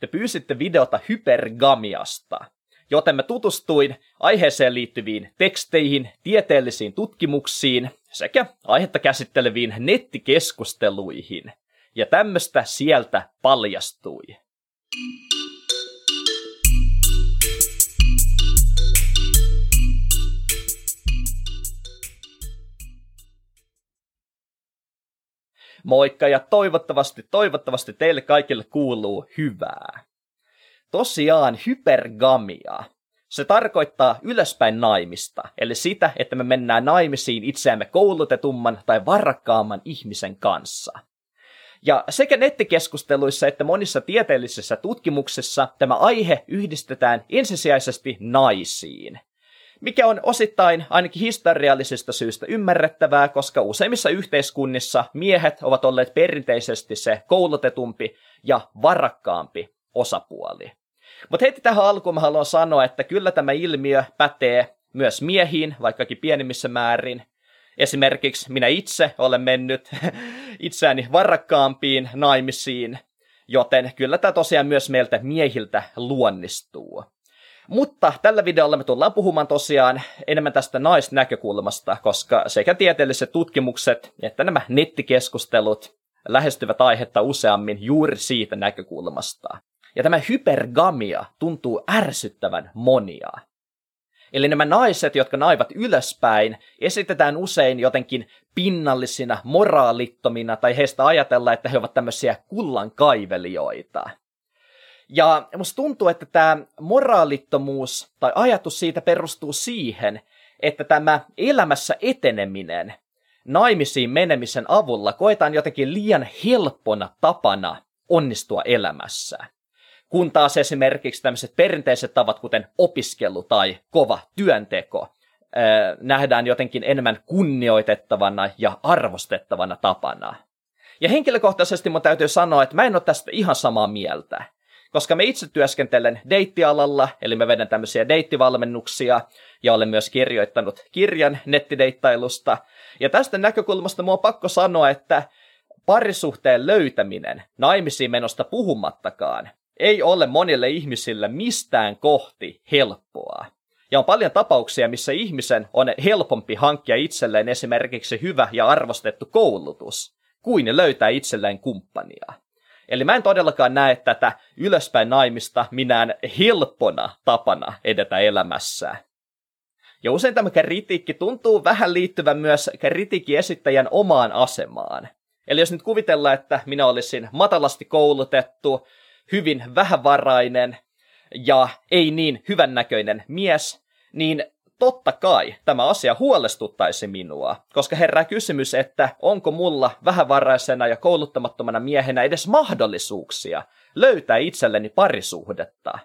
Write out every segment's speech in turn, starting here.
te pyysitte videota hypergamiasta, joten mä tutustuin aiheeseen liittyviin teksteihin, tieteellisiin tutkimuksiin sekä aihetta käsitteleviin nettikeskusteluihin. Ja tämmöstä sieltä paljastui. Moikka ja toivottavasti, toivottavasti teille kaikille kuuluu hyvää. Tosiaan hypergamia. Se tarkoittaa ylöspäin naimista, eli sitä, että me mennään naimisiin itseämme koulutetumman tai varakkaamman ihmisen kanssa. Ja sekä nettikeskusteluissa että monissa tieteellisissä tutkimuksissa tämä aihe yhdistetään ensisijaisesti naisiin – mikä on osittain ainakin historiallisista syistä ymmärrettävää, koska useimmissa yhteiskunnissa miehet ovat olleet perinteisesti se koulutetumpi ja varakkaampi osapuoli. Mutta heti tähän alkuun mä haluan sanoa, että kyllä tämä ilmiö pätee myös miehiin, vaikkakin pienemmissä määrin. Esimerkiksi minä itse olen mennyt itseäni varakkaampiin naimisiin, joten kyllä tämä tosiaan myös meiltä miehiltä luonnistuu. Mutta tällä videolla me tullaan puhumaan tosiaan enemmän tästä naisnäkökulmasta, koska sekä tieteelliset tutkimukset että nämä nettikeskustelut lähestyvät aihetta useammin juuri siitä näkökulmasta. Ja tämä hypergamia tuntuu ärsyttävän monia. Eli nämä naiset, jotka naivat ylöspäin, esitetään usein jotenkin pinnallisina, moraalittomina, tai heistä ajatellaan, että he ovat tämmöisiä kullankaivelijoita. Ja musta tuntuu, että tämä moraalittomuus tai ajatus siitä perustuu siihen, että tämä elämässä eteneminen naimisiin menemisen avulla koetaan jotenkin liian helppona tapana onnistua elämässä. Kun taas esimerkiksi tämmöiset perinteiset tavat, kuten opiskelu tai kova työnteko, nähdään jotenkin enemmän kunnioitettavana ja arvostettavana tapana. Ja henkilökohtaisesti mun täytyy sanoa, että mä en ole tästä ihan samaa mieltä koska me itse työskentelen deittialalla, eli me vedän tämmöisiä deittivalmennuksia, ja olen myös kirjoittanut kirjan nettideittailusta. Ja tästä näkökulmasta mua on pakko sanoa, että parisuhteen löytäminen, naimisiin menosta puhumattakaan, ei ole monille ihmisille mistään kohti helppoa. Ja on paljon tapauksia, missä ihmisen on helpompi hankkia itselleen esimerkiksi hyvä ja arvostettu koulutus, kuin löytää itselleen kumppania. Eli mä en todellakaan näe tätä ylöspäin naimista minään helppona tapana edetä elämässä. Ja usein tämä kritiikki tuntuu vähän liittyvän myös kritiikin esittäjän omaan asemaan. Eli jos nyt kuvitellaan, että minä olisin matalasti koulutettu, hyvin vähävarainen ja ei niin hyvännäköinen mies, niin totta kai tämä asia huolestuttaisi minua, koska herää kysymys, että onko mulla vähävaraisena ja kouluttamattomana miehenä edes mahdollisuuksia löytää itselleni parisuhdetta.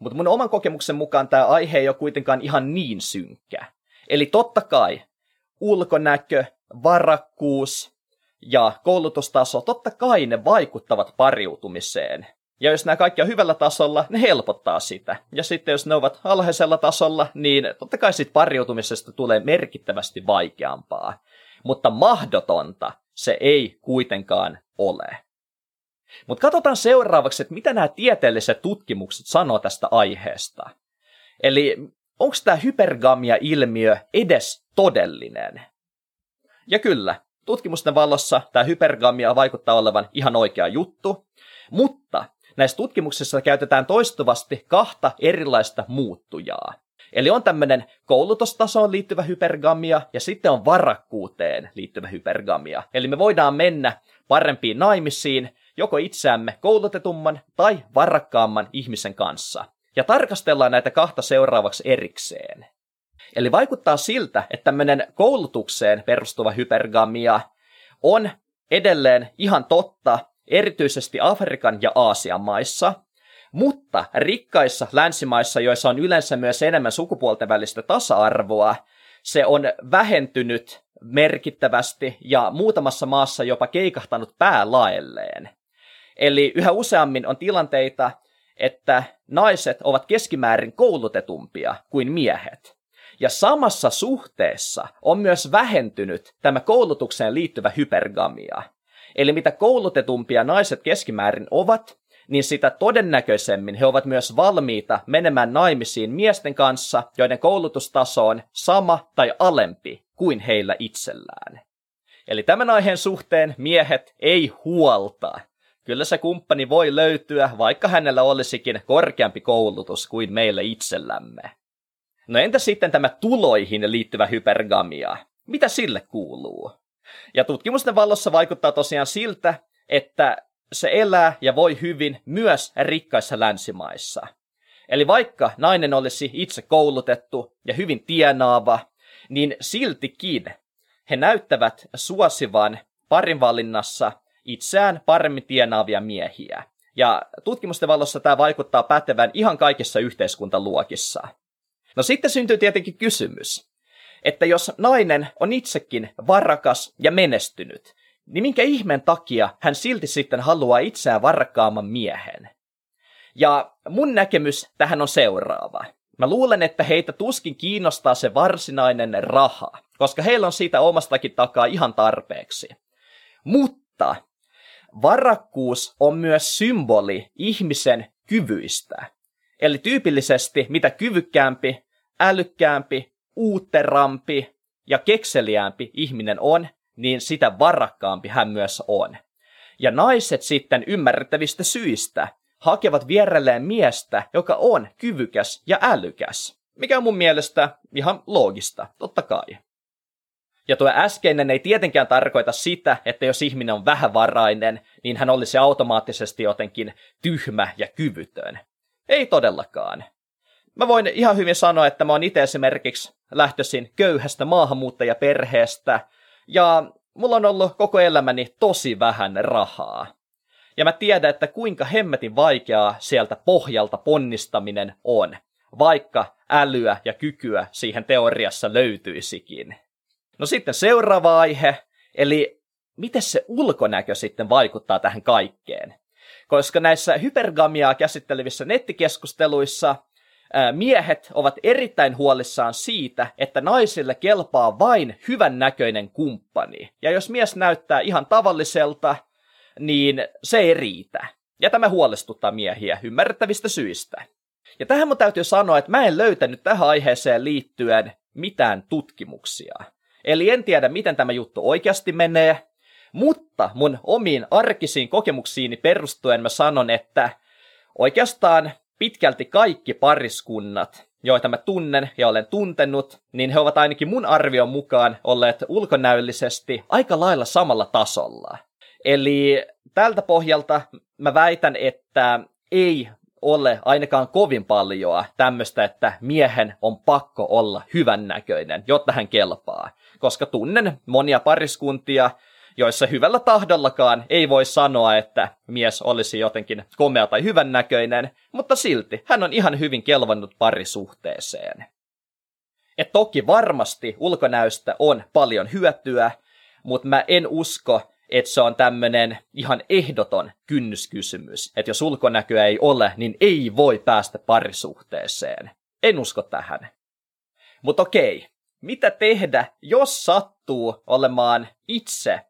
Mutta mun oman kokemuksen mukaan tämä aihe ei ole kuitenkaan ihan niin synkkä. Eli totta kai ulkonäkö, varakkuus ja koulutustaso, totta kai ne vaikuttavat pariutumiseen. Ja jos nämä kaikki on hyvällä tasolla, ne helpottaa sitä. Ja sitten jos ne ovat alhaisella tasolla, niin totta kai siitä pariutumisesta tulee merkittävästi vaikeampaa. Mutta mahdotonta se ei kuitenkaan ole. Mutta katsotaan seuraavaksi, että mitä nämä tieteelliset tutkimukset sanoo tästä aiheesta. Eli onko tämä hypergamia-ilmiö edes todellinen? Ja kyllä, tutkimusten valossa tämä hypergamia vaikuttaa olevan ihan oikea juttu, mutta näissä tutkimuksissa käytetään toistuvasti kahta erilaista muuttujaa. Eli on tämmöinen koulutustasoon liittyvä hypergamia ja sitten on varakkuuteen liittyvä hypergamia. Eli me voidaan mennä parempiin naimisiin joko itseämme koulutetumman tai varakkaamman ihmisen kanssa. Ja tarkastellaan näitä kahta seuraavaksi erikseen. Eli vaikuttaa siltä, että tämmöinen koulutukseen perustuva hypergamia on edelleen ihan totta erityisesti Afrikan ja Aasian maissa, mutta rikkaissa länsimaissa, joissa on yleensä myös enemmän sukupuolten välistä tasa-arvoa, se on vähentynyt merkittävästi ja muutamassa maassa jopa keikahtanut päälaelleen. Eli yhä useammin on tilanteita, että naiset ovat keskimäärin koulutetumpia kuin miehet. Ja samassa suhteessa on myös vähentynyt tämä koulutukseen liittyvä hypergamia. Eli mitä koulutetumpia naiset keskimäärin ovat, niin sitä todennäköisemmin he ovat myös valmiita menemään naimisiin miesten kanssa, joiden koulutustaso on sama tai alempi kuin heillä itsellään. Eli tämän aiheen suhteen miehet ei huolta. Kyllä se kumppani voi löytyä, vaikka hänellä olisikin korkeampi koulutus kuin meille itsellämme. No entä sitten tämä tuloihin liittyvä hypergamia? Mitä sille kuuluu? Ja tutkimusten vallossa vaikuttaa tosiaan siltä, että se elää ja voi hyvin myös rikkaissa länsimaissa. Eli vaikka nainen olisi itse koulutettu ja hyvin tienaava, niin siltikin he näyttävät suosivan parinvalinnassa itseään paremmin tienaavia miehiä. Ja tutkimusten valossa tämä vaikuttaa pätevän ihan kaikissa yhteiskuntaluokissa. No sitten syntyy tietenkin kysymys, että jos nainen on itsekin varakas ja menestynyt, niin minkä ihmeen takia hän silti sitten haluaa itseään varakkaamman miehen? Ja mun näkemys tähän on seuraava. Mä luulen, että heitä tuskin kiinnostaa se varsinainen raha, koska heillä on siitä omastakin takaa ihan tarpeeksi. Mutta varakkuus on myös symboli ihmisen kyvyistä. Eli tyypillisesti mitä kyvykkäämpi, älykkäämpi, uutterampi ja kekseliäämpi ihminen on, niin sitä varakkaampi hän myös on. Ja naiset sitten ymmärrettävistä syistä hakevat vierelleen miestä, joka on kyvykäs ja älykäs. Mikä on mun mielestä ihan loogista, totta kai. Ja tuo äskeinen ei tietenkään tarkoita sitä, että jos ihminen on vähävarainen, niin hän olisi automaattisesti jotenkin tyhmä ja kyvytön. Ei todellakaan. Mä voin ihan hyvin sanoa, että mä oon itse esimerkiksi lähtöisin köyhästä maahanmuuttajaperheestä, ja mulla on ollut koko elämäni tosi vähän rahaa. Ja mä tiedän, että kuinka hemmetin vaikeaa sieltä pohjalta ponnistaminen on, vaikka älyä ja kykyä siihen teoriassa löytyisikin. No sitten seuraava aihe, eli miten se ulkonäkö sitten vaikuttaa tähän kaikkeen? Koska näissä hypergamiaa käsittelevissä nettikeskusteluissa miehet ovat erittäin huolissaan siitä, että naisille kelpaa vain hyvän näköinen kumppani. Ja jos mies näyttää ihan tavalliselta, niin se ei riitä. Ja tämä huolestuttaa miehiä ymmärrettävistä syistä. Ja tähän mun täytyy sanoa, että mä en löytänyt tähän aiheeseen liittyen mitään tutkimuksia. Eli en tiedä, miten tämä juttu oikeasti menee, mutta mun omiin arkisiin kokemuksiini perustuen mä sanon, että oikeastaan pitkälti kaikki pariskunnat, joita mä tunnen ja olen tuntenut, niin he ovat ainakin mun arvion mukaan olleet ulkonäöllisesti aika lailla samalla tasolla. Eli tältä pohjalta mä väitän, että ei ole ainakaan kovin paljon tämmöistä, että miehen on pakko olla hyvännäköinen, jotta hän kelpaa. Koska tunnen monia pariskuntia, joissa hyvällä tahdollakaan ei voi sanoa, että mies olisi jotenkin komea tai hyvännäköinen, mutta silti hän on ihan hyvin kelvannut parisuhteeseen. Et toki varmasti ulkonäöstä on paljon hyötyä, mutta mä en usko, että se on tämmöinen ihan ehdoton kynnyskysymys, että jos ulkonäköä ei ole, niin ei voi päästä parisuhteeseen. En usko tähän. Mutta okei, mitä tehdä, jos sattuu olemaan itse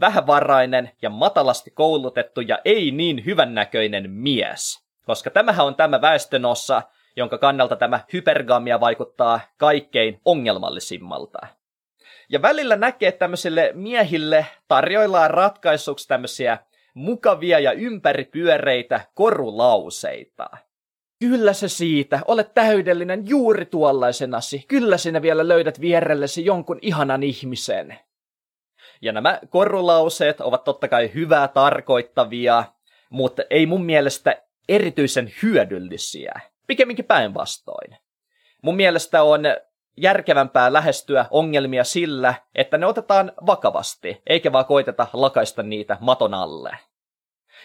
vähävarainen ja matalasti koulutettu ja ei niin hyvännäköinen mies? Koska tämähän on tämä väestönossa, jonka kannalta tämä hypergamia vaikuttaa kaikkein ongelmallisimmalta. Ja välillä näkee, että tämmöisille miehille tarjoillaan ratkaisuksi tämmöisiä mukavia ja ympäripyöreitä korulauseita. Kyllä se siitä, olet täydellinen juuri tuollaisenasi. Kyllä sinä vielä löydät vierellesi jonkun ihanan ihmisen. Ja nämä korulauseet ovat totta kai hyvää tarkoittavia, mutta ei mun mielestä erityisen hyödyllisiä. Pikemminkin päinvastoin. Mun mielestä on järkevämpää lähestyä ongelmia sillä, että ne otetaan vakavasti, eikä vaan koiteta lakaista niitä maton alle.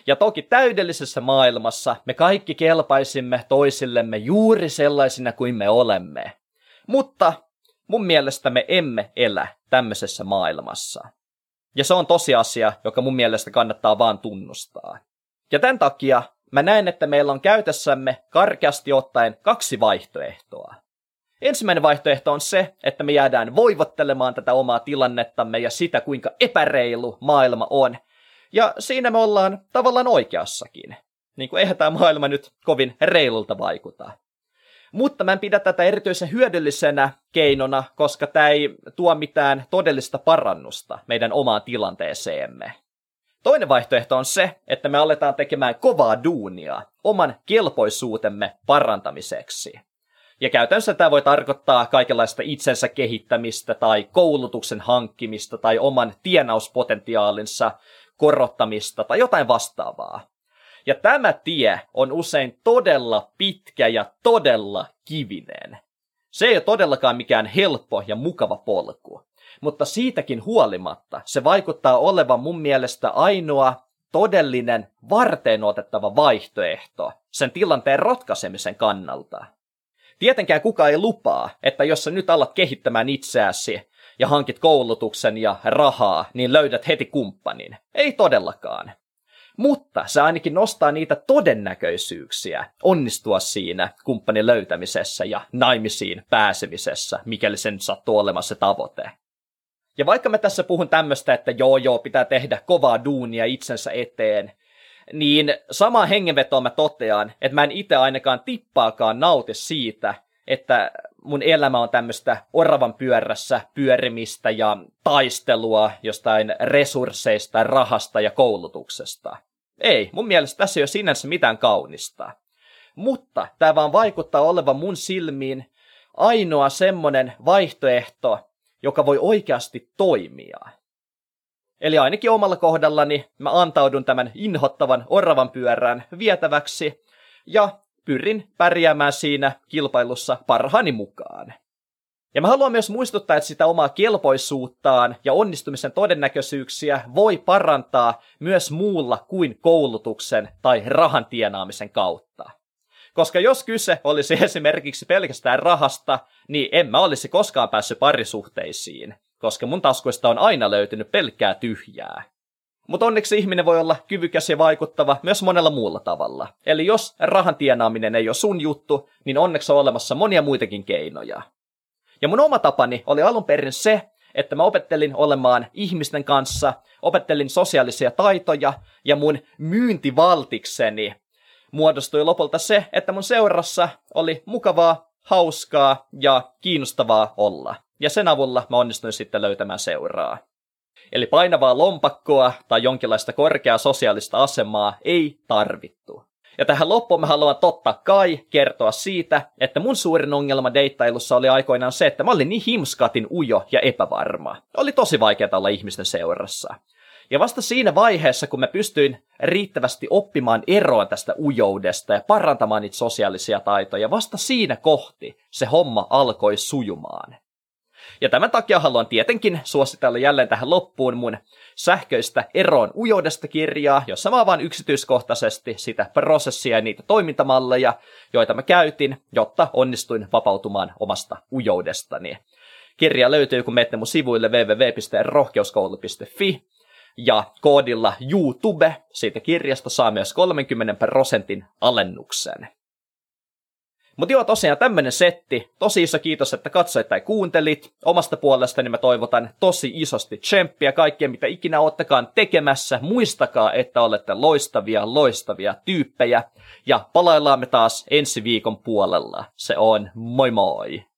Ja toki täydellisessä maailmassa me kaikki kelpaisimme toisillemme juuri sellaisina kuin me olemme. Mutta mun mielestä me emme elä tämmöisessä maailmassa. Ja se on tosiasia, joka mun mielestä kannattaa vaan tunnustaa. Ja tämän takia mä näen, että meillä on käytössämme karkeasti ottaen kaksi vaihtoehtoa. Ensimmäinen vaihtoehto on se, että me jäädään voivottelemaan tätä omaa tilannettamme ja sitä, kuinka epäreilu maailma on. Ja siinä me ollaan tavallaan oikeassakin. Niin kuin eihän tämä maailma nyt kovin reilulta vaikuta. Mutta mä en pidä tätä erityisen hyödyllisenä keinona, koska tämä ei tuo mitään todellista parannusta meidän omaan tilanteeseemme. Toinen vaihtoehto on se, että me aletaan tekemään kovaa duunia oman kelpoisuutemme parantamiseksi. Ja käytännössä tämä voi tarkoittaa kaikenlaista itsensä kehittämistä tai koulutuksen hankkimista tai oman tienauspotentiaalinsa korottamista tai jotain vastaavaa. Ja tämä tie on usein todella pitkä ja todella kivinen. Se ei ole todellakaan mikään helppo ja mukava polku. Mutta siitäkin huolimatta se vaikuttaa olevan mun mielestä ainoa todellinen varteen otettava vaihtoehto sen tilanteen rotkaisemisen kannalta. Tietenkään kukaan ei lupaa, että jos sä nyt alat kehittämään itseäsi ja hankit koulutuksen ja rahaa, niin löydät heti kumppanin. Ei todellakaan. Mutta se ainakin nostaa niitä todennäköisyyksiä onnistua siinä kumppanin löytämisessä ja naimisiin pääsemisessä, mikäli sen sattuu olemaan se tavoite. Ja vaikka mä tässä puhun tämmöistä, että joo joo, pitää tehdä kovaa duunia itsensä eteen, niin sama hengenvetoa mä totean, että mä en itse ainakaan tippaakaan nauti siitä, että mun elämä on tämmöistä oravan pyörässä pyörimistä ja taistelua jostain resursseista, rahasta ja koulutuksesta. Ei, mun mielestä tässä ei ole sinänsä mitään kaunista. Mutta tämä vaan vaikuttaa olevan mun silmiin ainoa semmonen vaihtoehto, joka voi oikeasti toimia. Eli ainakin omalla kohdallani mä antaudun tämän inhottavan oravan pyörään vietäväksi ja pyrin pärjäämään siinä kilpailussa parhaani mukaan. Ja mä haluan myös muistuttaa, että sitä omaa kelpoisuuttaan ja onnistumisen todennäköisyyksiä voi parantaa myös muulla kuin koulutuksen tai rahan tienaamisen kautta. Koska jos kyse olisi esimerkiksi pelkästään rahasta, niin en mä olisi koskaan päässyt parisuhteisiin, koska mun taskuista on aina löytynyt pelkkää tyhjää. Mutta onneksi ihminen voi olla kyvykäs ja vaikuttava myös monella muulla tavalla. Eli jos rahan tienaaminen ei ole sun juttu, niin onneksi on olemassa monia muitakin keinoja. Ja mun oma tapani oli alun perin se, että mä opettelin olemaan ihmisten kanssa, opettelin sosiaalisia taitoja ja mun myyntivaltikseni muodostui lopulta se, että mun seurassa oli mukavaa, hauskaa ja kiinnostavaa olla. Ja sen avulla mä onnistuin sitten löytämään seuraa. Eli painavaa lompakkoa tai jonkinlaista korkeaa sosiaalista asemaa ei tarvittu. Ja tähän loppuun mä haluan totta kai kertoa siitä, että mun suurin ongelma deittailussa oli aikoinaan se, että mä olin niin himskatin ujo ja epävarma. Oli tosi vaikeaa olla ihmisten seurassa. Ja vasta siinä vaiheessa, kun mä pystyin riittävästi oppimaan eroa tästä ujoudesta ja parantamaan niitä sosiaalisia taitoja, vasta siinä kohti se homma alkoi sujumaan. Ja tämän takia haluan tietenkin suositella jälleen tähän loppuun mun sähköistä eroon ujoudesta kirjaa, jossa mä avaan yksityiskohtaisesti sitä prosessia ja niitä toimintamalleja, joita mä käytin, jotta onnistuin vapautumaan omasta ujoudestani. Kirja löytyy, kun menette mun sivuille www.rohkeuskoulu.fi ja koodilla YouTube siitä kirjasta saa myös 30 prosentin alennuksen. Mutta joo, tosiaan tämmönen setti. Tosi iso kiitos, että katsoit tai kuuntelit. Omasta puolestani mä toivotan tosi isosti tsemppiä kaikkea, mitä ikinä ottakaan tekemässä. Muistakaa, että olette loistavia, loistavia tyyppejä. Ja palaillaan me taas ensi viikon puolella. Se on moi moi!